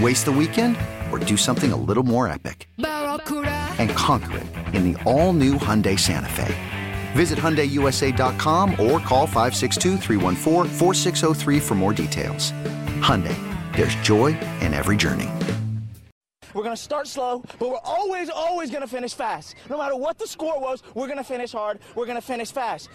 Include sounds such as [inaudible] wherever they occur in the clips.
Waste the weekend or do something a little more epic? And conquer it in the all new Hyundai Santa Fe. Visit HyundaiUSA.com or call 562 for more details. Hyundai, there's joy in every journey. We're going to start slow, but we're always, always going to finish fast. No matter what the score was, we're going to finish hard. We're going to finish fast.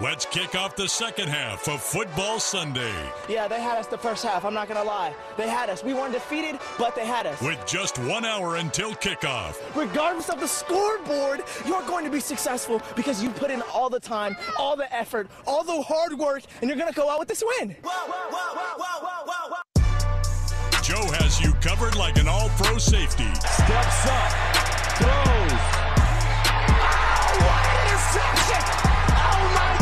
Let's kick off the second half of Football Sunday. Yeah, they had us the first half. I'm not going to lie. They had us. We weren't defeated, but they had us. With just one hour until kickoff. Regardless of the scoreboard, you're going to be successful because you put in all the time, all the effort, all the hard work, and you're going to go out with this win. Joe has you covered like an all pro safety. Steps up, throws. Oh, what an interception! Oh my gosh! And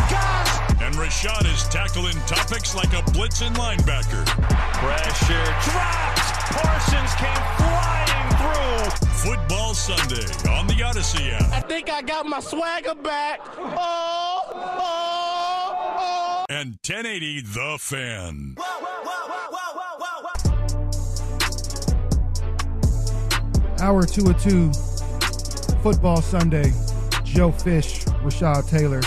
Rashad is tackling topics like a blitzing linebacker. Pressure dropped. Parsons came flying through. Football Sunday on the Audacy app. I think I got my swagger back. Oh, oh, oh. And 1080 The Fan. Hour two of two, Football Sunday. Joe Fish, Rashad Taylor.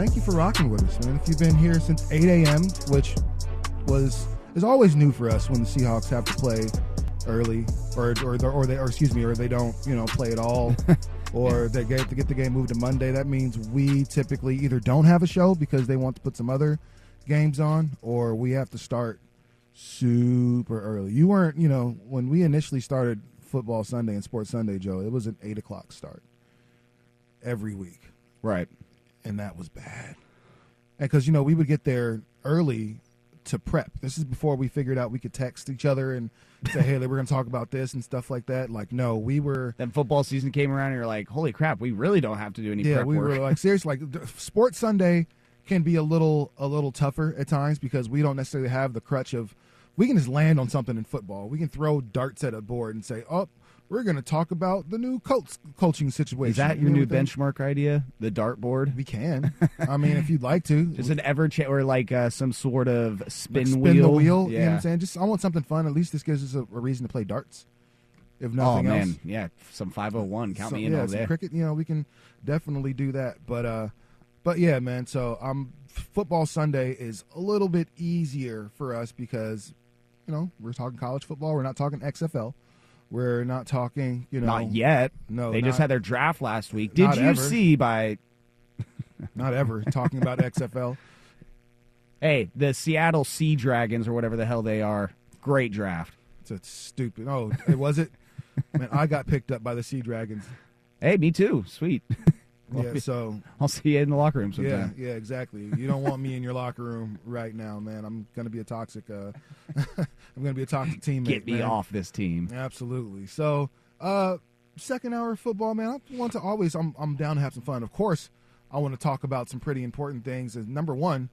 Thank you for rocking with us, man. If you've been here since 8 a.m., which was is always new for us when the Seahawks have to play early, or or or they or excuse me, or they don't, you know, play at all, [laughs] or they get to get the game moved to Monday. That means we typically either don't have a show because they want to put some other games on, or we have to start super early. You weren't, you know, when we initially started Football Sunday and Sports Sunday, Joe, it was an eight o'clock start every week, Right. And that was bad. And because you know we would get there early to prep. This is before we figured out we could text each other and say, "Hey, we're going to talk about this" and stuff like that. Like, no, we were. Then football season came around, and you're like, "Holy crap, we really don't have to do any yeah, prep we work." were like seriously like Sports Sunday can be a little a little tougher at times because we don't necessarily have the crutch of we can just land on something in football. We can throw darts at a board and say, "Oh, we're going to talk about the new coach coaching situation." Is that your new benchmark idea? The dartboard? We can. I mean, if you'd like to, [laughs] Just an ever cha- or like uh, some sort of spin, Like, spin wheel. the wheel. Yeah. You know what I'm saying? Just I want something fun. At least this gives us a, a reason to play darts. If nothing oh man, else. yeah, some 501. Count me in yeah, all day. cricket. You know, we can definitely do that. But uh, but yeah, man. So um, football Sunday is a little bit easier for us because you know we're talking college football. We're not talking XFL. We're not talking. You know, Not yet. No, they just had their draft last week. Did you ever. see by [laughs] not ever talking about XFL. hey the Seattle Sea Dragons or whatever the hell they are? Great draft. It's a stupid. Oh, it was it. Man, I got picked up by the Sea Dragons. Hey, me too. Sweet. [laughs] Yeah, so [laughs] I'll see you in the locker room Yeah, sometime. yeah, exactly. You don't want me in your locker room right now, man. I'm gonna be a toxic. Uh, [laughs] I'm gonna be a toxic teammate. Get me man. off this team. Absolutely. So, uh, second hour of football, man. I want to always. I'm I'm down to have some fun. Of course, I want to talk about some pretty important things. And number one,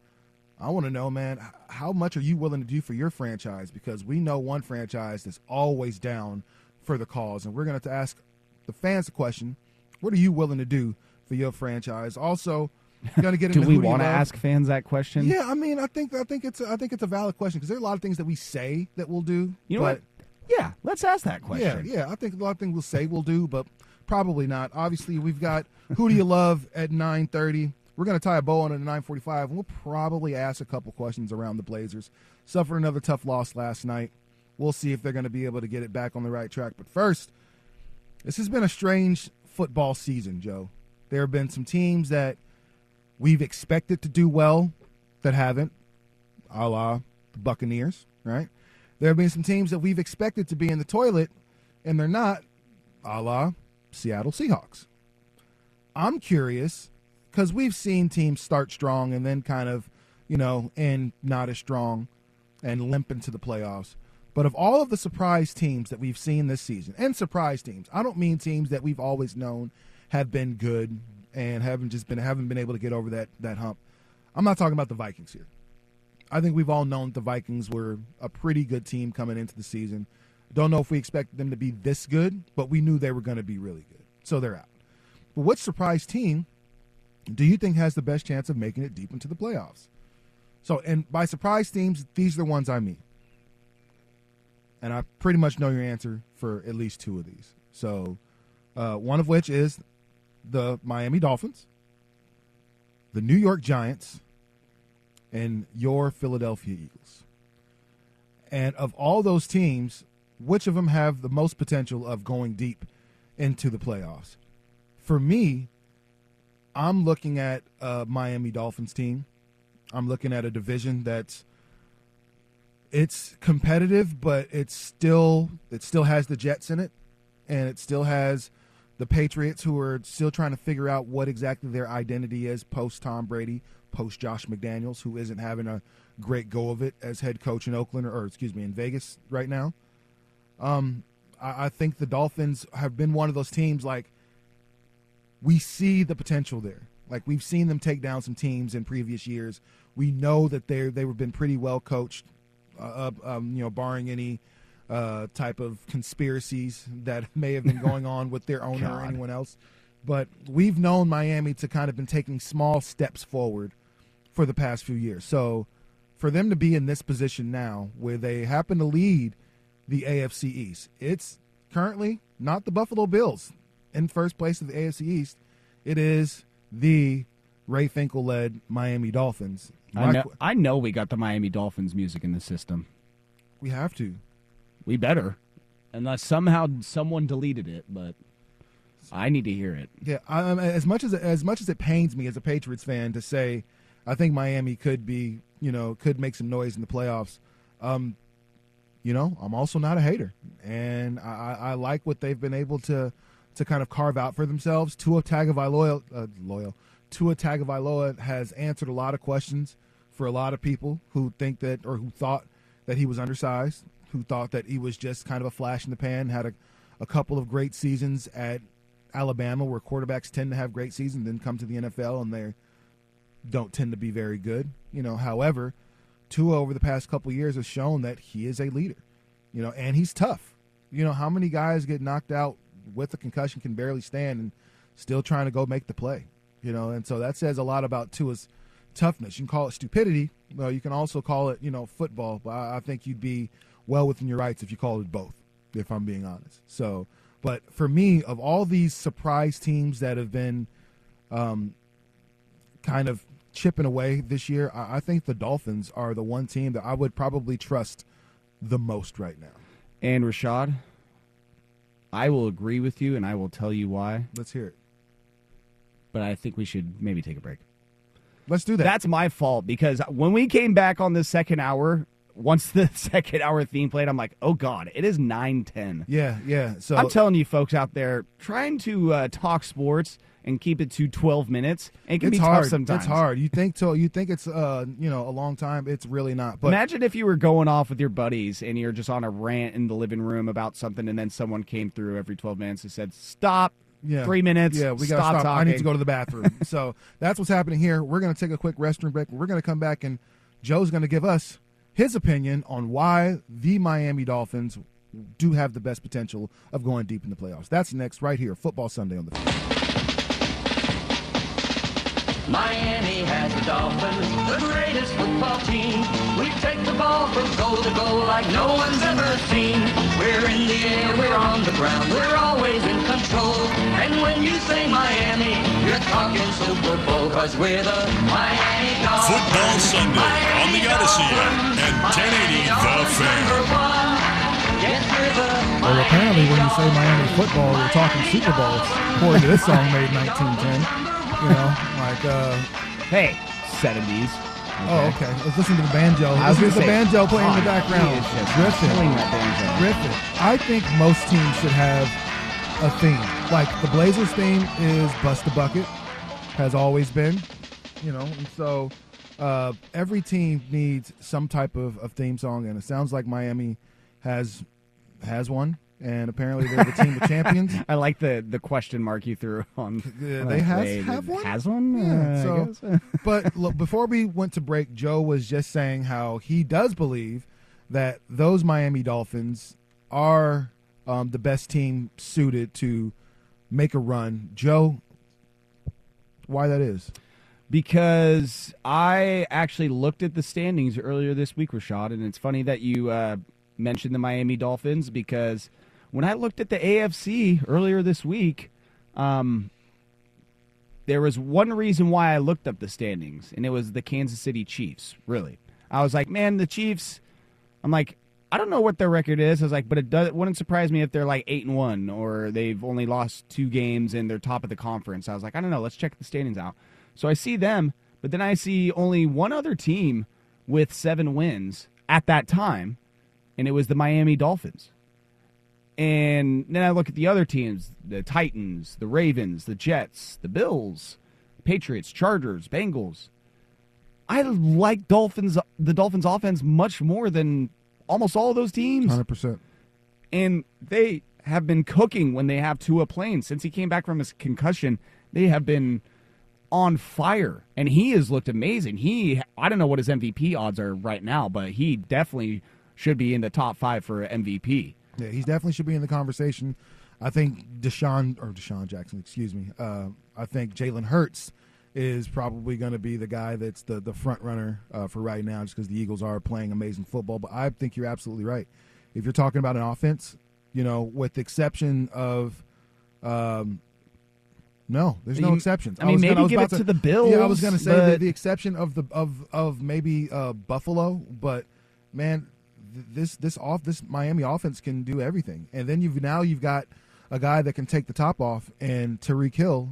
I want to know, man, how much are you willing to do for your franchise? Because we know one franchise that's always down for the cause, and we're going to, have to ask the fans the question: What are you willing to do for your franchise? Also, going to get [laughs] Do into we who do you want to ask fans that question? Yeah, I mean, I think I think it's a, I think it's a valid question because there are a lot of things that we say that we'll do. You know but what? Yeah, let's ask that question. Yeah, yeah. I think a lot of things we'll say we'll do, but probably not. Obviously, we've got who do you love at nine thirty. We're going to tie a bow on it at nine forty five, and we'll probably ask a couple questions around the Blazers. Suffered another tough loss last night. We'll see if they're going to be able to get it back on the right track. But first, This has been a strange football season, Joe. There have been some teams that we've expected to do well that haven't, a la the Buccaneers, right? There have been some teams that we've expected to be in the toilet and they're not, a la Seattle Seahawks. I'm curious because we've seen teams start strong and then kind of, you know, end not as strong and limp into the playoffs. But of all of the surprise teams that we've seen this season, and surprise teams, I don't mean teams that we've always known have been good and haven't just been haven't been able to get over that that hump. I'm not talking about the Vikings here. I think we've all known the Vikings were a pretty good team coming into the season. Don't know if we expected them to be this good, but we knew they were going to be really good. So they're out. But what surprise team do you think has the best chance of making it deep into the playoffs? So, and by surprise teams, these are the ones I mean. And I pretty much know your answer for at least two of these. So, uh, one of which is the Miami Dolphins, the New York Giants, and your Philadelphia Eagles. And of all those teams, which of them have the most potential of going deep into the playoffs? For me, I'm looking at a Miami Dolphins team. I'm looking at a division that's it's competitive, but it's still it still has the Jets in it, and it still has the Patriots who are still trying to figure out what exactly their identity is post Tom Brady, post Josh McDaniels, who isn't having a great go of it as head coach in Oakland or, or excuse me in Vegas right now. Um, I, I think the Dolphins have been one of those teams like we see the potential there. Like we've seen them take down some teams in previous years. We know that they they've been pretty well coached, uh, um, you know, barring any uh, type of conspiracies that [laughs] may have been going on with their [laughs] owner or anyone else. But we've known Miami to kind of been taking small steps forward for the past few years. So for them to be in this position now, where they happen to lead the AFC East, it's currently not the Buffalo Bills in first place of the AFC East. It is the Ray Finkel led Miami Dolphins. I know, I know we got the Miami Dolphins music in the system. We have to. We better, unless somehow someone deleted it. But I need to hear it. Yeah, um, as much as as much as it pains me as a Patriots fan to say, I think Miami could be, you know, could make some noise in the playoffs. Um, you know, I'm also not a hater, and I, I like what they've been able to to kind of carve out for themselves. Tua Tagovailoa, uh, loyal, Tua Tagovailoa has answered a lot of questions for a lot of people who think that or who thought that he was undersized, who thought that he was just kind of a flash in the pan, had a, a couple of great seasons at Alabama where quarterbacks tend to have great seasons, then come to the NFL and they don't tend to be very good. You know, however, Tua over the past couple years has shown that he is a leader. You know, and he's tough. You know, how many guys get knocked out with a concussion can barely stand and still trying to go make the play. You know, and so that says a lot about Tua's toughness. You can call it stupidity. Well, you can also call it, you know, football. But I, I think you'd be well within your rights if you called it both, if I'm being honest. So, but for me, of all these surprise teams that have been um, kind of chipping away this year, I, I think the Dolphins are the one team that I would probably trust the most right now. And Rashad, I will agree with you, and I will tell you why. Let's hear it. But I think we should maybe take a break. Let's do that. That's my fault because when we came back on the second hour, once the [laughs] second hour theme played, I'm like, oh god, it is nine ten. Yeah, yeah. So I'm telling you, folks out there, trying to uh, talk sports and keep it to 12 minutes, it can it's be hard. tough sometimes. It's hard. You think so? You think it's uh you know a long time? It's really not. But Imagine if you were going off with your buddies and you're just on a rant in the living room about something, and then someone came through every 12 minutes and said, "Stop." yeah, Three minutes. Yeah, we stop gotta stop. I Talking. need to go to the bathroom. [laughs] so that's what's happening here. We're gonna take a quick restroom break. We're gonna come back and Joe's gonna give us his opinion on why the Miami Dolphins do have the best potential of going deep in the playoffs. That's next, right here, Football Sunday on the. Miami has the Dolphins, the greatest football team. We take the ball from goal to goal like no one's ever seen. We're in the air, we're on the ground, we're always in control. And when you say Miami, you're talking Super Bowl, cause we're the Miami Dolphins. Football Sunday on the Audacy app and 1080 The Fan. Yes, Well, apparently, when you say Miami football, you're talking Super Bowls. According to this song made [laughs] 1910. You know, like, uh, Hey, 70s. oh, okay. Let's listen to the banjo. I was Listen to the say, banjo playing in the background. he is just Griffin. killing that banjo. Griffin. I think most teams should have a theme. Like the Blazers theme is Bust a Bucket, has always been, you know, and so uh, every team needs some type of, of theme song, and it sounds like Miami has has one, and apparently they're the team of [laughs] champions. I like the the question mark you threw on. Uh, they has play. have one. Has one? Yeah, Uh, so, [laughs] but look, before we went to break, Joe was just saying how he does believe that those Miami Dolphins are um, the best team suited to make a run. Joe, why that is? because I actually looked at the standings earlier this week, Rashad, and it's funny that you uh, mentioned the Miami Dolphins because when I looked at the AFC earlier this week, um, there was one reason why I looked up the standings, and it was the Kansas City Chiefs. Really, I was like, man, the Chiefs. I'm like, I don't know what their record is. I was like, but it, does, it wouldn't surprise me if they're like eight and one, or they've only lost two games and they're top of the conference. I was like, I don't know. Let's check the standings out. So I see them, but then I see only one other team with seven wins at that time, and it was the Miami Dolphins. And then I look at the other teams the Titans, the Ravens, the Jets, the Bills, Patriots, Chargers, Bengals. I like Dolphins the Dolphins offense much more than almost all of those teams. 100%. And they have been cooking when they have Tua playing. Since he came back from his concussion, they have been on fire. And he has looked amazing. He I don't know what his MVP odds are right now, but he definitely should be in the top five for MVP. Yeah, he definitely should be in the conversation. I think Deshaun or Deshaun Jackson, excuse me. Uh, I think Jalen Hurts is probably going to be the guy that's the the front runner uh, for right now, just because the Eagles are playing amazing football. But I think you're absolutely right. If you're talking about an offense, you know, with the exception of, um, no, there's no You- exceptions. I mean, was maybe gonna- I give it to the Bills, Yeah, I was going to say the, but- the exception of the of of maybe uh, Buffalo, but man, th- this this off this Miami offense can do everything. And then you've now you've got a guy that can take the top off and Tyreek Hill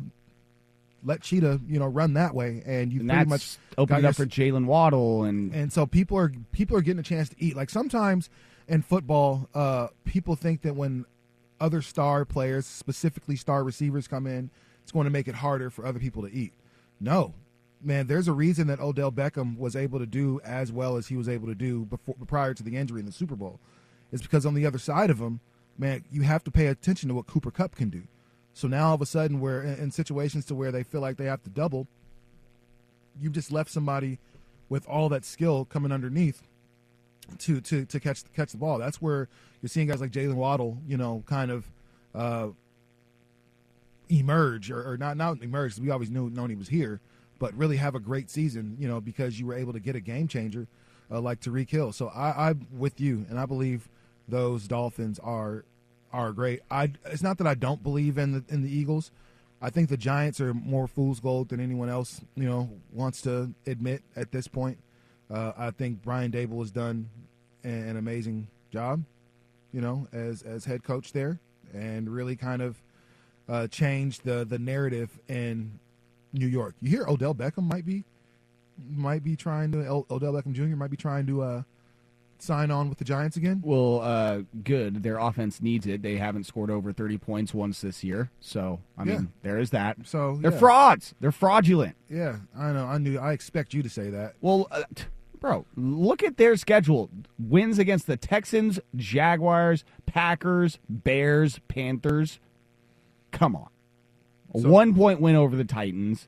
let Cheetah, you know, run that way and you And pretty much opened up for Jaylen Waddle and and so people are people are getting a chance to eat. Like sometimes in football, uh, people think that when other star players, specifically star receivers, come in, it's going to make it harder for other people to eat. No, man, there's a reason that Odell Beckham was able to do as well as he was able to do before prior to the injury in the Super Bowl. It's because on the other side of him, man, you have to pay attention to what Cooper Kupp can do. So now all of a sudden, we're in, situations to where they feel like they have to double. You've just left somebody with all that skill coming underneath to to to catch catch the ball. That's where you're seeing guys like Jaylen Waddle, you know, kind of uh, emerge or, or not not emerge. We always knew known he was here, but really have a great season, you know, because you were able to get a game changer uh, like Tyreek Hill. So I, I'm with you, and I believe those Dolphins are are great. I it's not that I don't believe in the in the Eagles. I think the Giants are more fool's gold than anyone else, you know, wants to admit at this point. Uh, I think Brian Daboll has done an, amazing job, you know, as as head coach there, and really kind of uh, changed the the narrative in New York. You hear Odell Beckham might be might be trying to Odell Beckham Jr. might be trying to uh, sign on with the Giants again. Well, uh, good. Their offense needs it. They haven't scored over 30 points once this year. So, I mean, there is that. So They're yeah. frauds. They're fraudulent. Yeah, I know. I knew. I expect you to say that. Well, uh, t- bro, look at their schedule. Wins against the Texans, Jaguars, Packers, Bears, Panthers. Come on. A So- one point win over the Titans.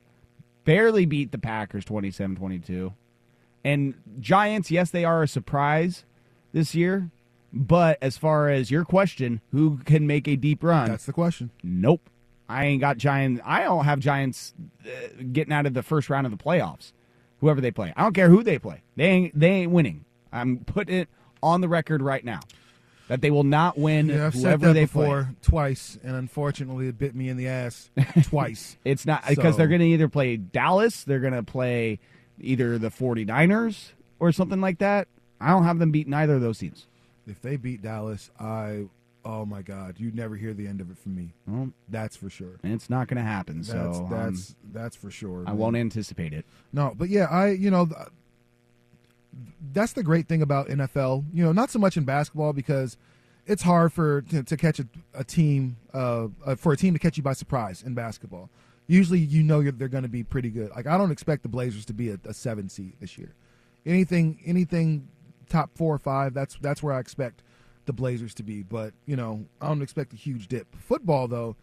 Barely beat the Packers 27 22. And Giants, yes, they are a surprise this year. But as far as your question, who can make a deep run? That's the question. Nope. I ain't got Giants. I don't have Giants uh, getting out of the first round of the playoffs. Whoever they play, I don't care who they play. They ain't. They ain't winning. I'm putting it on the record right now that they will not win. Yeah, I've said that they before play. twice, and unfortunately, it bit me in the ass [laughs] twice. It's not because So- they're going to either play Dallas, they're going to play either the 49ers or something like that. I don't have them beating either of those teams. If they beat Dallas, I oh my god, you'd never hear the end of it from me. Well, That's for sure. it's not going to happen. That's so um, that's that's for sure. I man. won't anticipate it. No, but yeah, I you know th- that's the great thing about NFL. You know, not so much in basketball because it's hard for to, to catch a, a team uh, uh, for a team to catch you by surprise in basketball. Usually, you know you're, they're going to be pretty good. Like I don't expect the Blazers to be a, a seven seed this year. Anything anything top four or five. That's that's where I expect the Blazers to be. But you know, I don't expect a huge dip. Football though,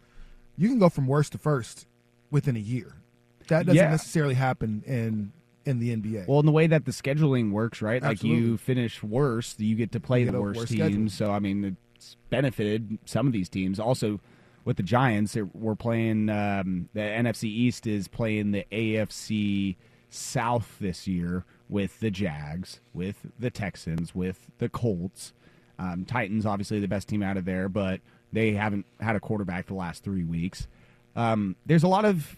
you can go from worst to first within a year. That doesn't Yeah. necessarily happen in in the NBA. Well, in the way that the scheduling works, right? Like you finish worst, you get to play You the get worst worse teams. schedule. So I mean, it's benefited some of these teams. Also, with the Giants, they're- we're playing um, the NFC East is playing the AFC South this year with the Jags, with the Texans, with the Colts. Um, Titans, obviously the best team out of there, but they haven't had a quarterback the last three weeks. Um, there's a lot of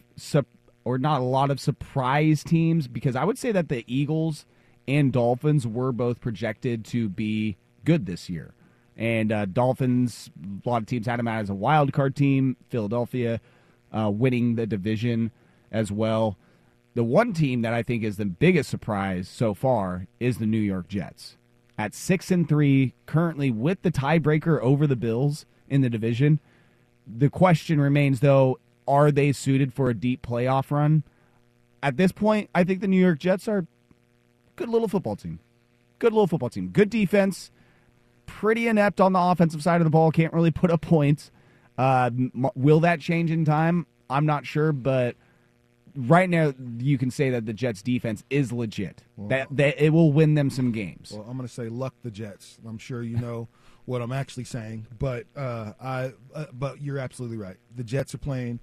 or not a lot of surprise teams because I would say that the Eagles and Dolphins were both projected to be good this year. And uh, Dolphins, a lot of teams had them out as a wild card team. Philadelphia uh, winning the division as well. The one team that I think is the biggest surprise so far is the New York Jets. At six and three, currently with the tiebreaker over the Bills in the division. The question remains, though, are they suited for a deep playoff run? At this point, I think the New York Jets are good little football team. Good little football team. Good defense. Pretty inept on the offensive side of the ball. Can't really put up points. Uh, m- will that change in time? I'm not sure, but right now you can say that the Jets defense is legit. that that it will win them some games. Well, I'm going to say luck the Jets. I'm sure you know [laughs] what I'm actually saying, but uh, I uh, but you're absolutely right. The Jets are playing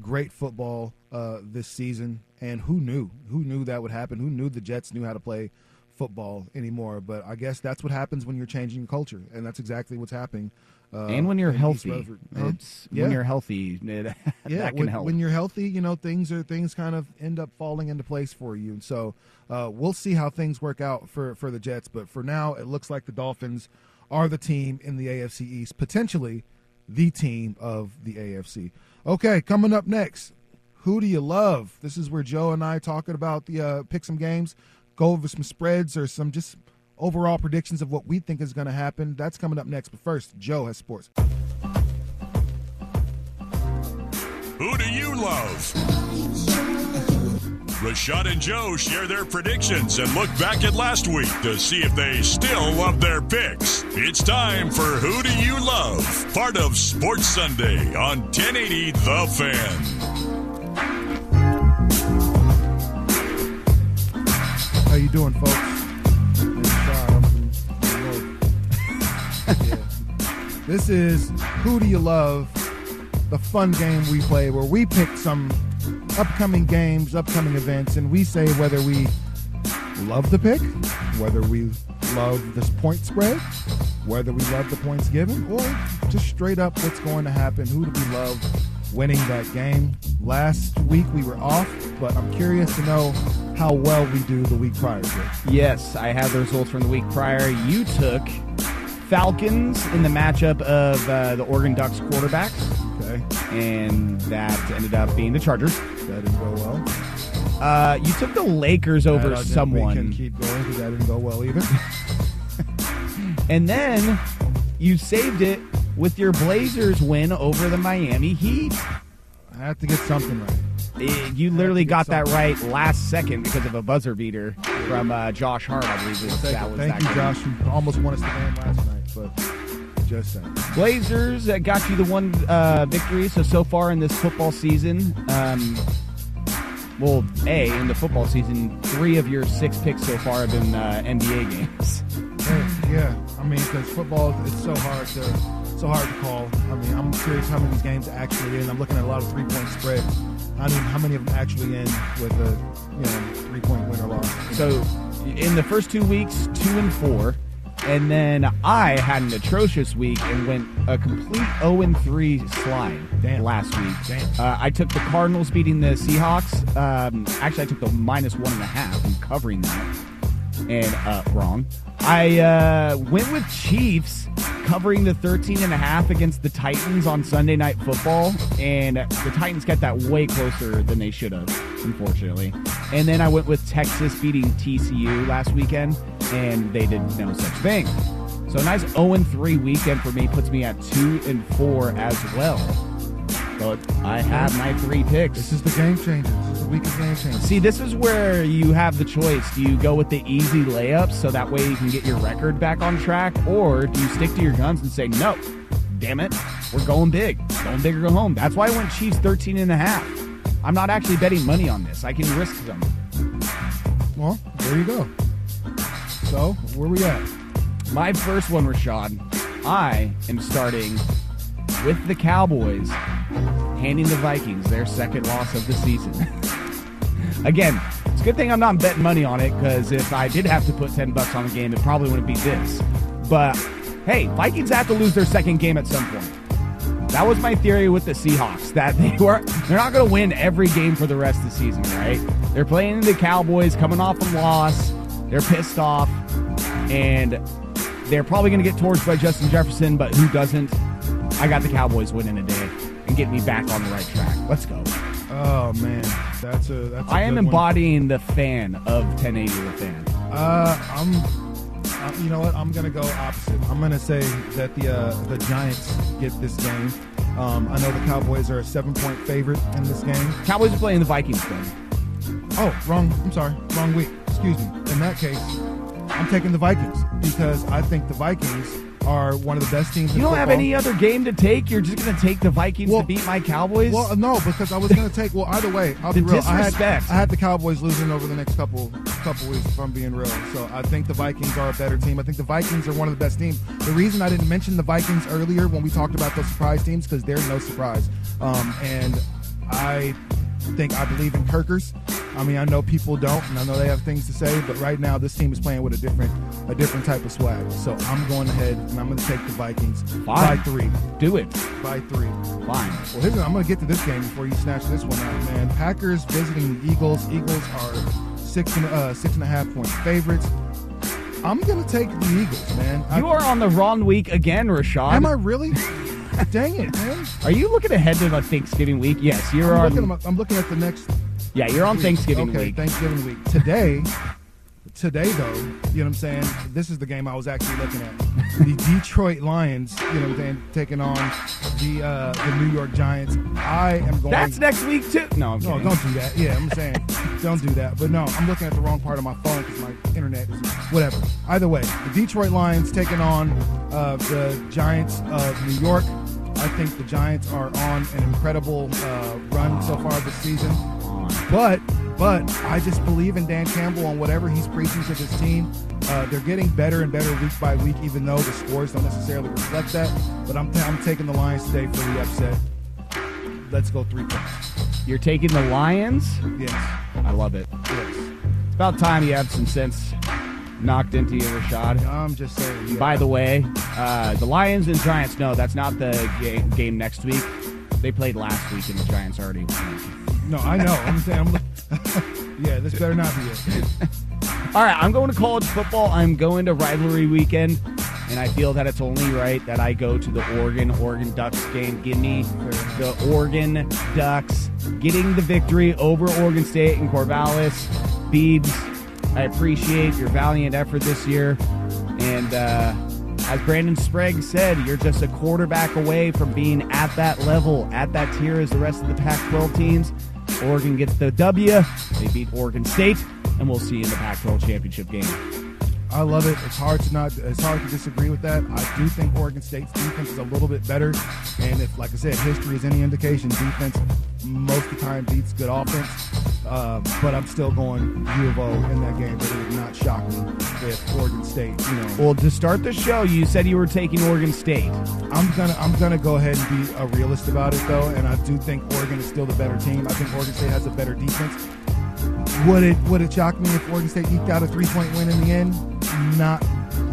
great football uh, this season, and who knew? Who knew that would happen? Who knew the Jets knew how to play football anymore? But I guess that's what happens when you're changing culture, and that's exactly what's happening. Uh, and when you're healthy, Huh? it's Yeah. when you're healthy, [laughs] it, yeah, that can when, help. when you're healthy, you know things are things kind of end up falling into place for you. And so uh, we'll see how things work out for for the Jets. But for now, it looks like the Dolphins are the team in the AFC East, potentially the team of the AFC. Okay, coming up next, who do you love? This is where Joe and I talking about the uh, pick some games, go over some spreads or some just overall predictions of what we think is going to happen. That's coming up next. But first, Joe has sports. Who do you love? Rashad and Joe share their predictions and look back at last week to see if they still love their picks. It's time for Who Do You Love? Part of Sports Sunday on 1080 The Fan. How you doing, folks? I'm from New York. Yeah. This is Who Do You Love? The fun game we play where we pick some upcoming games, upcoming events, and we say whether we love the pick, whether we love this point spread, whether we love the points given, or just straight up what's going to happen. Who do we love winning that game? Last week we were off, but I'm curious to know how well we do the week prior to it. Yes, I have the results from the week prior. You took Falcons in the matchup of uh, the Oregon Ducks quarterbacks, Okay, and that ended up being the Chargers. that didn't go well. Uh, you took the Lakers over doesn't- We can keep going because that didn't go well either. [laughs] and then you saved it with your Blazers win over the Miami Heat. I have to get something right. You literally got that right last second because of a buzzer beater from uh, Josh Hart, I believe was, Thank, that was thank that you, game. Josh. You almost won us the game last night, but just saying. Blazers uh, got you the one uh, victory. So so far in this football season, um, well, a in the football season, three of your six picks so far have been uh, NBA games. Hey, yeah, I mean, because football it's so hard to so hard to call. I mean, I'm curious how many of these games actually in. I'm looking at a lot of three point spreads. I mean, how many of them actually end with a you know three point win or loss? So in the first two weeks, two and four. And then I had an atrocious week and went a complete 0 and 3 slide Damn. last week. Uh, I took the Cardinals beating the Seahawks. Um, actually, I took the minus one and a half and covering that. and uh, wrong. I uh, went with Chiefs covering the 13 and a half against the Titans on Sunday Night Football, and the Titans got that way closer than they should have, unfortunately. And then I went with Texas beating TCU last weekend, and they did no such thing. So a nice 0 3 weekend for me puts me at 2 and 4 as well. But I have my three picks. This is the game changer. This is the week of game changer. See, this is where you have the choice. Do you go with the easy layups so that way you can get your record back on track, or do you stick to your guns and say, no, damn it, we're going big. Going big or go home. That's why I went Chiefs 13 and a half. I'm not actually betting money on this. I can risk them. Well, there you go. So, where we at? My first one, Rashad, I am starting with the Cowboys handing the Vikings their second loss of the season. Again, it's a good thing I'm not betting money on it because if I did have to put 10 bucks on the game, it probably wouldn't be this. But hey, Vikings have to lose their second game at some point. That was my theory with the Seahawks that they [laughs] were they're not going to win every game for the rest of the season, right? They're playing the Cowboys coming off a loss. They're pissed off and they're probably going to get torched by Justin Jefferson, but who doesn't? I got the Cowboys winning today get me back on the right track. Let's go. Oh man, that's a that's. a I am good one. embodying the fan of 1080 the fan. Uh, I'm. Uh, you know what? I'm gonna go opposite. I'm gonna say that the uh, the Giants get this game. Um, I know the Cowboys are a seven point favorite in this game. Cowboys are playing the Vikings then. Oh, wrong. I'm sorry. Wrong week. Excuse me. In that case, I'm taking the Vikings because I think the Vikings are one of the best teams. You don't have any other game to take. You're just going to take the Vikings Well- to beat my Cowboys. Well, no, because I was going to take. Well, either way, I'll The be real. I had. I had the Cowboys losing over the next couple couple weeks. If I'm being real, so I think the Vikings are a better team. I think the Vikings are one of the best teams. The reason I didn't mention the Vikings earlier when we talked about those surprise teams because they're no surprise. Um, and I think I believe in Kirkers. I mean, I know people don't, and I know they have things to say, but right now this team is playing with a different a different type of swag. So I'm going ahead and I'm going to take the Vikings by three. Do it. By three. Fine. Well, here's, I'm going to get to this game before you snatch this one out, man. Packers visiting the Eagles. Eagles are six and uh, six and a half point favorites. I'm going to take the Eagles, man. I- You are on the wrong week again, Rashad. Am I really? [laughs] Dang it, man! Are you looking ahead to the Thanksgiving week? Yes, you're I'm on. looking, I'm looking at the next. Yeah, you're on week. Thanksgiving okay, week. Thanksgiving week. Today, today though, you know what I'm saying? This is the game I was actually looking at. the [laughs] Detroit Lions, you know what I'm saying, taking on the uh, the New York Giants. I am going. That's next week too. No, I'm No, kidding. don't do that. Yeah, I'm saying, don't do that. But no, I'm looking at the wrong part of my phone because my internet is whatever. Either way, the Detroit Lions taking on uh, the Giants of New York. I think the Giants are on an incredible uh, run so far this season. But but I just believe in Dan Campbell on whatever he's preaching to this team. Uh, they're getting better and better week by week, even though the scores don't necessarily reflect that. But I'm, I'm taking the Lions today for the upset. Let's go three points. You're taking the Lions. Yes. I love it. Yes. It's about time you have some sense knocked into you, Rashad. I'm just saying. yeah. By the way, uh, the Lions and Giants. No, that's not the ga- game next week. They played last week, and the Giants already. won. No, I know. I'm saying. I'm, [laughs] yeah, this better not be it. [laughs] All right, I'm going to college football. I'm going to rivalry weekend, and I feel that it's only right that I go to the Oregon Oregon Ducks game. Give me the Oregon Ducks getting the victory over Oregon State and Corvallis. Beebs, I appreciate your valiant effort this year, and uh, as Brandon Sprague said, you're just a quarterback away from being at that level, at that tier as the rest of the Pac-12 teams. Oregon gets the W. They beat Oregon State, and we'll see you in the Pac-12 championship game. I love it. It's hard to not. It's hard to disagree with that. I do think Oregon State's defense is a little bit better, and if, like I said, history is any indication, defense most of the time beats good offense. Uh, but I'm still going U of O in that game. But it would not shock me if Oregon State, you know, Well, to start the show, you said you were taking Oregon State. I'm gonna I'm gonna go ahead and be a realist about it though, and I do think Oregon is still the better team. I think Oregon State has a better defense. Would it would it shock me if Oregon State eked out a three point win in the end? Not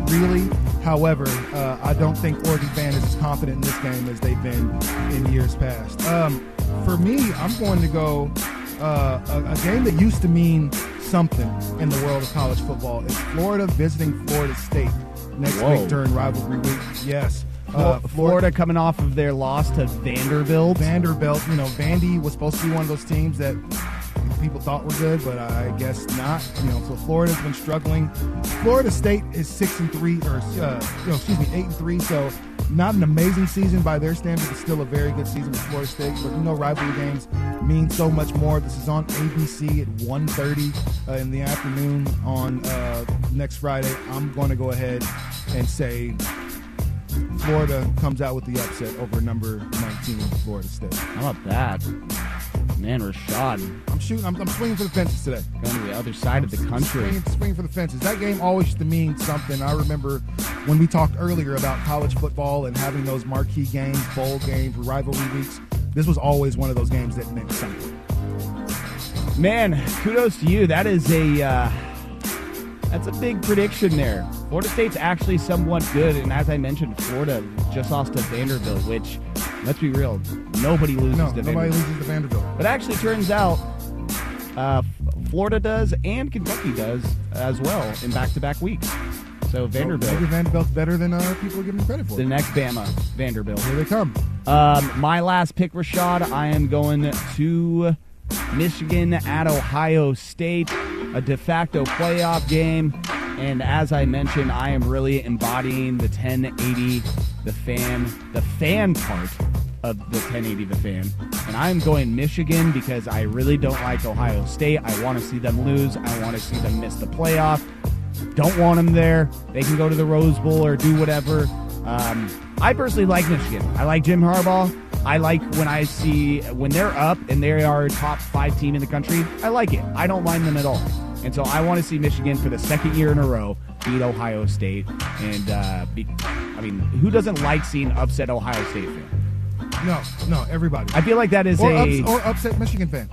really. However, uh, I don't think Oregon fan is as confident in this game as they've been in years past. Um, for me, I'm going to go Uh, a, a game that used to mean something in the world of college football is Florida visiting Florida State next Whoa. week during rivalry week. Yes. Florida, Uh, Florida coming off of their loss to Vanderbilt. Vanderbilt, you know, Vandy was supposed to be one of those teams that people thought we were good, but I guess not. You know, so Florida's been struggling. Florida State is six and three, or uh, you know, excuse me, eight and three. So not an amazing season by their standards, but still a very good season with Florida State. But you know, rivalry games mean so much more. This is on ABC at 1.30 uh, in the afternoon on uh, next Friday. I'm going to go ahead and say Florida comes out with the upset over number 19 Florida State. How about that? Man, Rashad I'm shooting. I'm, I'm swinging for the fences today. going to the other side of the country. Swinging, swinging for the fences. That game always used to mean something. I remember when we talked earlier about college football and having those marquee games, bowl games, rivalry weeks. This was always one of those games that meant something. Man, kudos to you. That is a uh, that's a big prediction there. Florida State's actually somewhat good, and as I mentioned, Florida just lost to Vanderbilt, which let's be real, nobody loses No, to nobody Vanderbilt. loses to Vanderbilt. But actually, turns out uh, Florida does and Kentucky does as well in back-to-back weeks. So Vanderbilt, Maybe Vanderbilt's better than uh, people are giving them credit for. the next Bama, Vanderbilt. Here they come. Um, my last pick, Rashad, I am going to Michigan at Ohio State, a de facto playoff game. And as I mentioned, I am really embodying the 1080, the fan, the fan part of the 1080, the fan. And I'm going Michigan because I really don't like Ohio State. I want to see them lose. I want to see them miss the playoff. Don't want them there. They can go to the Rose Bowl or do whatever. Um, I personally like Michigan. I like Jim Harbaugh. I like when I see when they're up and they are a top five team in the country. I like it. I don't mind them at all. And so I want to see Michigan for the second year in a row beat Ohio State. And uh, be, I mean, who doesn't like seeing upset Ohio State fan? No, no, everybody. I feel like that is or, a ups, or upset Michigan fan.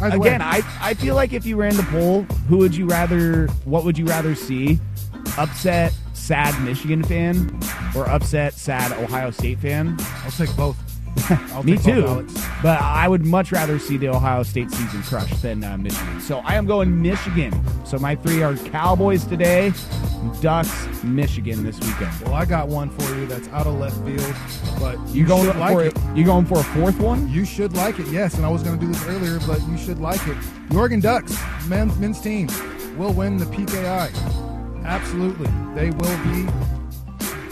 Either way. again. I I feel like if you ran the poll, who would you rather? What would you rather see? Upset, sad Michigan fan, or upset, sad Ohio State fan? I'll take both. I'll [laughs] Me too. But I would much rather see the Ohio State season crushed than uh, Michigan. So I am going Michigan. So my three are Cowboys today, Ducks, Michigan this weekend. Well, I got one for you that's out of left field, but you, You going for like it. You going for a fourth one? You should like it, yes. And I was going to do this earlier, but you should like it. The Oregon Ducks, men's, men's team, will win the PKI. Absolutely, they will be.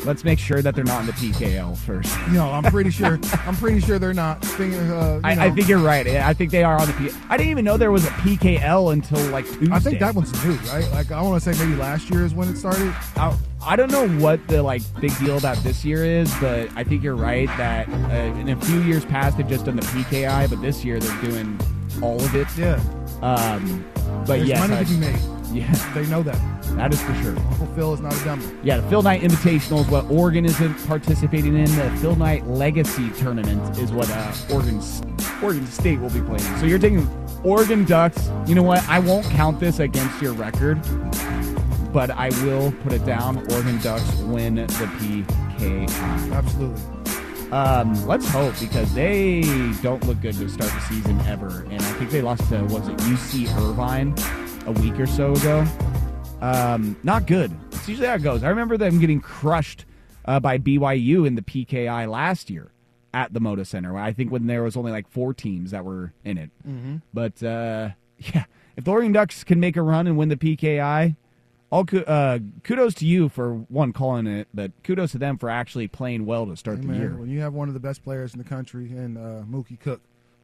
Let's make sure that they're not in the PKL first. [laughs] No, I'm pretty sure. I'm pretty sure they're not. Thing, uh, I, I think you're right. I think they are on the P. I didn't even know there was a PKL until like Tuesday. I think that one's new, right? Like I want to say maybe last year is when it started. I, I don't know what the like big deal about this year is, but I think you're right that uh, in a few years past they've just done the PKI, but this year they're doing all of it. Yeah, Um, but there's yes, money I- to be made. [laughs] yeah, They know that. that is for sure. Uncle Phil is not a dummy. Yeah, the Phil Knight Invitational is what Oregon is participating in. The Phil Knight Legacy Tournament is what uh, Oregon Oregon State will be playing. So you're taking Oregon Ducks. You know what? I won't count this against your record, but I will put it down. Oregon Ducks win the PKI. Absolutely. Um, let's hope because they don't look good to start the season ever, and I think they lost to was it UC Irvine a week or so ago. Um, not good. It's usually how it goes. I remember them getting crushed uh, by BYU in the PKI last year at the Moda Center. I think when there was only like four teams that were in it. Mm-hmm. But uh, [laughs] yeah, if the Oregon Ducks can make a run and win the PKI, all uh, kudos to you for one calling it, but kudos to them for actually playing well to start Hey, the man, year. when you have one of the best players in the country in uh, Mookie Cook,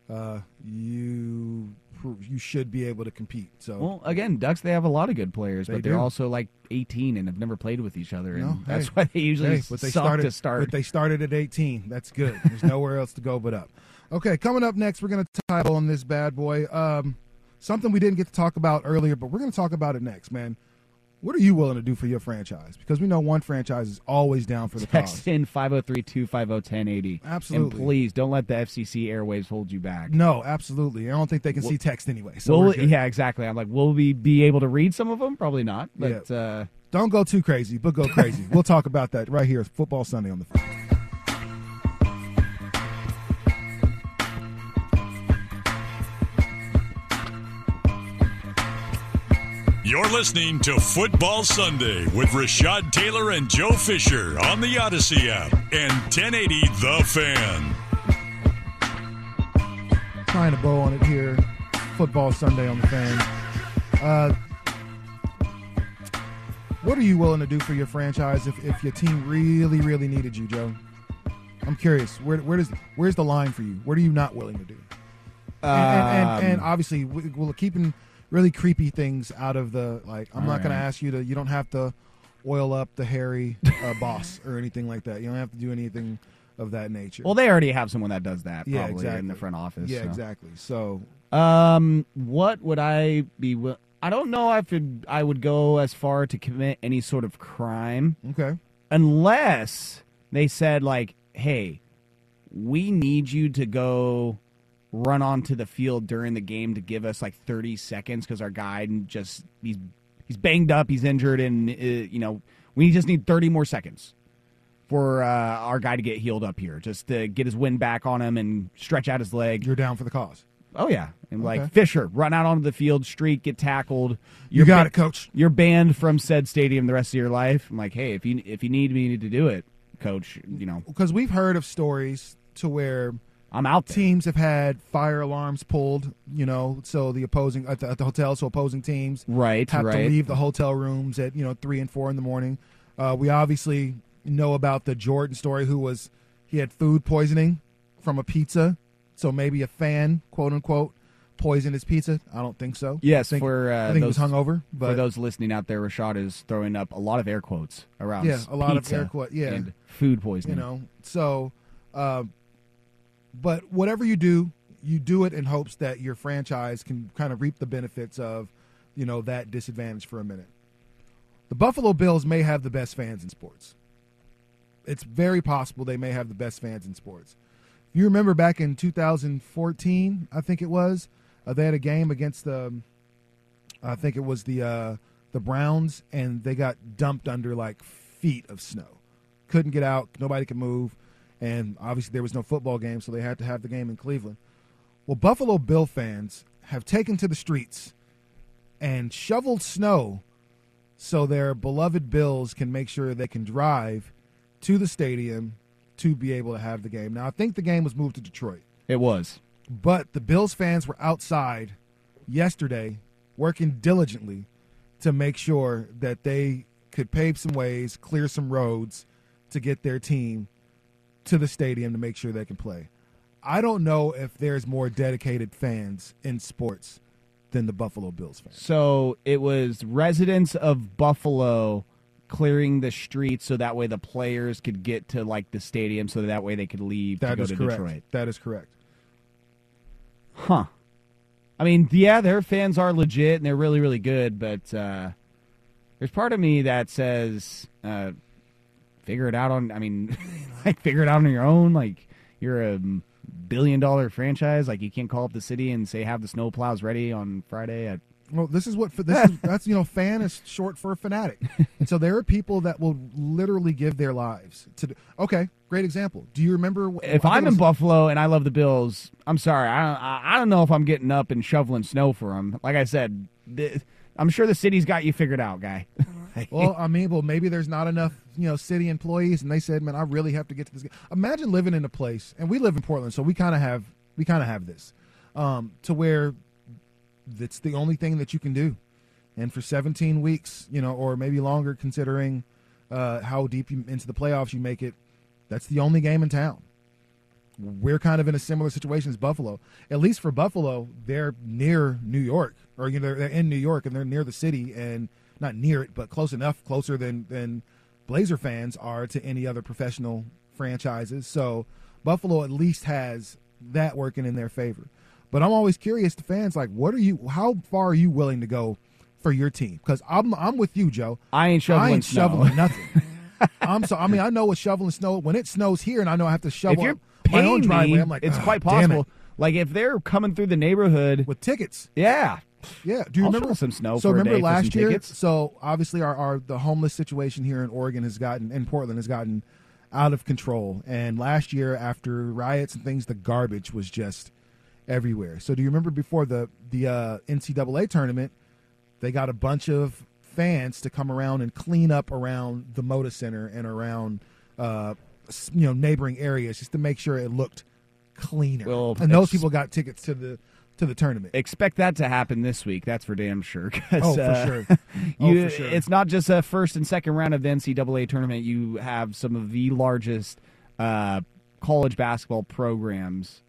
uh, you you should be able to compete. So Well, again, Ducks they have a lot of good players, They but they're do. also like 18 and have never played with each other, and No, that's hey, [laughs] why they usually hey, but they suck started, to start. But they started at 18. That's good. There's nowhere else to go but up. Okay, coming up next, we're going to title on this bad boy. Um, something we didn't get to talk about earlier, but we're going to talk about it next, man. What are you willing to do for your franchise? Because we know one franchise is always down for the cause. Text in 503-250-1080. Absolutely. And please don't let the FCC airwaves hold you back. No, absolutely. I don't think they can see text anyway. So we're we- good. yeah, exactly. I'm like, will we be able to read some of them? Probably not. But uh, Don't go too crazy, but go crazy. [laughs] we'll talk about that right here. Football Sunday on the. You're listening to Football Sunday with Rashad Taylor and Joe Fisher on the Audacy app and 1080 The Fan. Trying to bow on it here. Football Sunday on the fan. Uh, what are you willing to do for your franchise if, if your team really, really needed you, Joe? I'm curious. Where, where does where's the line for you? What are you not willing to do? And, and, and, and Um, obviously, we- we're keeping really creepy things out of the like. I'm All not going right. to ask you to. You don't have to oil up the hairy uh, [laughs] boss or anything like that. You don't have to do anything of that nature. Well, they already have someone that does that probably yeah, exactly. in the front office. Yeah, so. exactly. So Um, what would I be? wi- I don't know if it, I would go as far to commit any sort of crime okay, unless they said like, "Hey, we need you to go run onto the field during the game to give us like 30 seconds because our guy just he's he's banged up, he's injured, and uh, you know we just need 30 more seconds." For uh, our guy to get healed up here, just to get his wind back on him and stretch out his leg. you're down for the cause. Oh yeah, and Okay. like Fisher, run out onto the field, streak, get tackled. You got ba- it, coach. You're banned from said stadium the rest of your life. I'm like, hey, if you if you need me to do it, coach, you know, Because we've heard of stories to where I'm out teams have had fire alarms pulled. You know, so the opposing at the, at the hotel, so opposing teams Right, have to leave the hotel rooms at you know three and four in the morning. Uh, we obviously know about the Jordan story, who was he had food poisoning from a pizza, so maybe a fan, quote unquote, poisoned his pizza. I don't think so. Yes, I think, for uh, I think those, he was hungover, but for those listening out there, Rashad is throwing up a lot of air quotes around. Yeah, a lot of air quotes. yeah. and food poisoning. you know so uh, but whatever you do you do it in hopes that your franchise can kind of reap the benefits of you know that disadvantage for a minute the buffalo bills may have the best fans in sports it's very possible they may have the best fans in sports if you remember back in 2014 i think it was uh, they had a game against the i think it was the uh, the browns and they got dumped under like feet of snow couldn't get out. Nobody could move. And obviously, there was no football game, so they had to have the game in Cleveland. Well, Buffalo Bill fans have taken to the streets and shoveled snow so their beloved Bills can make sure they can drive to the stadium to be able to have the game. Now, I think the game was moved to Detroit, It was. but the Bills fans were outside yesterday working diligently to make sure that they could pave some ways, clear some roads to get their team to the stadium to make sure they can play. I don't know if there's more dedicated fans in sports than the Buffalo Bills fans. So it was residents of Buffalo clearing the streets so that way the players could get to like the stadium so that way they could leave to That go to correct. Detroit. That is correct. Huh. I mean, yeah, their fans are legit and they're really, really good, but uh, there's part of me that says, uh, figure it out on. I mean, [laughs] like figure it out on your own. Like you're a billion dollar franchise. Like you can't call up the city and say have the snow plows ready on Friday. At, [laughs] Well, this is what this [laughs] is. That's you know, fan is short for fanatic, and so there are people that will literally give their lives to. do- Okay, great example. Do you remember if I'm in Buffalo and I love the Bills, I'm sorry. I don't, I don't know if I'm getting up and shoveling snow for them. Like I said, I'm sure the city's got you figured out, guy. [laughs] Well, I mean, well, maybe there's not enough, you know, city employees, and they said, "Man, I really have to get to this." game." Imagine living in a place, and we live in Portland, so we kind of have, we kind of have this, um, to where that's the only thing that you can do, and for 17 weeks, you know, or maybe longer, considering uh, how deep you, into the playoffs you make it, that's the only game in town. We're kind of in a similar situation as Buffalo. At least for Buffalo, they're near New York, or you know, they're in New York and they're near the city, and not near it, but close enough, closer than than Blazer fans are to any other professional franchises. So Buffalo at least has that working in their favor. But I'm always curious to fans, like, what are you? How far are you willing to go for your team? Because I'm I'm with you, Joe. I ain't shoveling I ain't shoveling nothing. [laughs] I'm so. I mean, I know what shoveling snow when it snows here, and I know I have to if shovel you're my own driveway. me, I'm like, it's "Ugh, quite possible. Like if they're coming through the neighborhood, with tickets. yeah, Yeah. Do you I'll remember some snow So remember day for some last year? tickets. So obviously our, our the homeless situation here in Oregon has gotten in Portland has gotten out of control. And last year after riots and things, the garbage was just everywhere. So do you remember before the the uh, NCAA tournament? they got a bunch of fans to come around and clean up around the Moda Center and around uh, you know neighboring areas just to make sure it looked cleaner. Well, and those people got tickets to the to the tournament. Expect that to happen this week. That's for damn sure. [laughs] Oh, for uh, sure. [laughs] Oh, you, for sure. It's not just a first and second round of the NCAA tournament. You have some of the largest uh, college basketball programs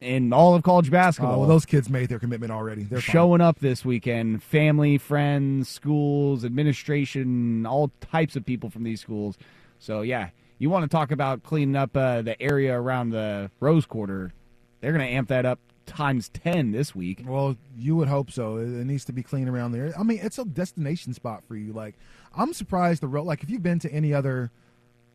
in all of college basketball. Oh, well, those kids made their commitment already. They're fine. showing up this weekend. Family, friends, schools, administration, all types of people from these schools. So yeah, you want to talk about cleaning up uh, the area around the Rose Quarter? They're going to amp that up times ten this week. Well, you would hope so. It, it needs to be clean around there. I mean, it's a destination spot for you. Like, I'm surprised the road. Like, if you've been to any other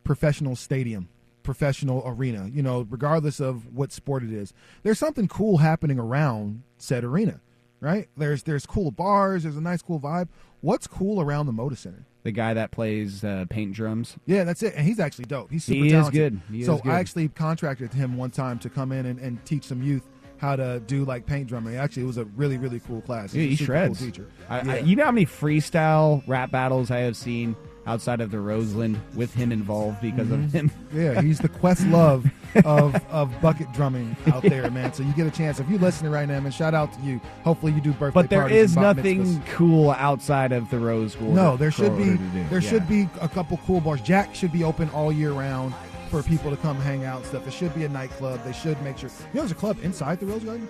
professional stadium, professional arena, you know, regardless of what sport it is, there's something cool happening around said arena, right? There's there's cool bars. There's a nice cool vibe. What's cool around the Moda Center? The guy that plays uh, paint drums. Yeah, that's it. And he's actually dope. He's super He is talented. good. He so is good. I actually contracted him one time to come in and, and teach some youth how to do like paint drumming. Actually, it was a really really cool class. He's he a super shreds. Cool teacher. I, Yeah. I, you know how many freestyle rap battles I have seen outside of the Roseland with him involved because Mhm. of him. [laughs] Yeah, he's the Questlove [laughs] of of bucket drumming out there, man. So you get a chance. If you're listening right now, man, shout out to you. Hopefully you do birthday But there parties is nothing mitzvahs. cool outside of the Rose Quarter. No, there should be there Yeah. should be a couple cool bars. Jack should be open all year round for people to come hang out and stuff. There should be a nightclub. They should make sure. You know, there's a club inside the Rose Garden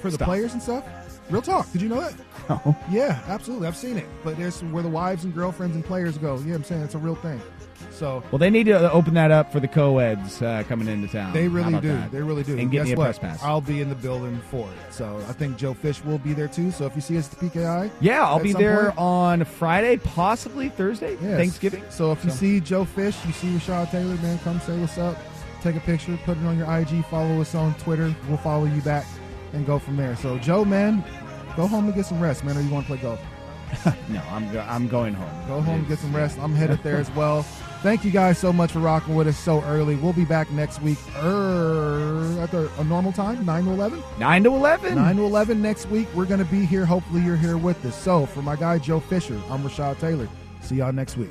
for the Stop. players and stuff. Real talk. Did you know that? [laughs] No. Yeah, absolutely. I've seen it. But there's where the wives and girlfriends and players go. Yeah, I'm saying it's a real thing. So Well, they need to open that up for the co-eds uh, coming into town. They really do. that? They really do. And get guess me a what? press pass. I'll be in the building for it. So I think Joe Fish will be there too. So if you see us at the PKI, Yeah, I'll be there point- on Friday, possibly Thursday, Yes. Thanksgiving. So if you So- see Joe Fish, you see Rashad Taylor, man, come say what's up. Take a picture, put it on your IG, follow us on Twitter. We'll follow you back and go from there. So Joe, man, go home and get some rest, man, or you want to play golf. [laughs] No, I'm go- I'm going home. Go home and get some rest. I'm headed there as well. Thank you guys so much for rocking with us so early. We'll be back next week er, at the, a normal time, 9 to 11. Nine to eleven. 9 to 11 next week. We're going to be here. Hopefully, you're here with us. So, for my guy, Joe Fisher, I'm Rashad Taylor. See y'all next week.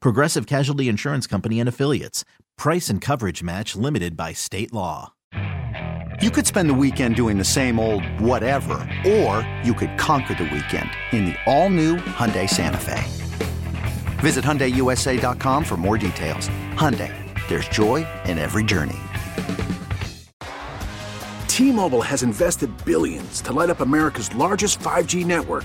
Progressive Casualty Insurance Company and Affiliates. Price and coverage match limited by state law. You could spend the weekend doing the same old whatever, or you could conquer the weekend in the all-new Hyundai Santa Fe. Visit HyundaiUSA.com for more details. Hyundai, there's joy in every journey. T-Mobile has invested billions to light up America's largest 5G network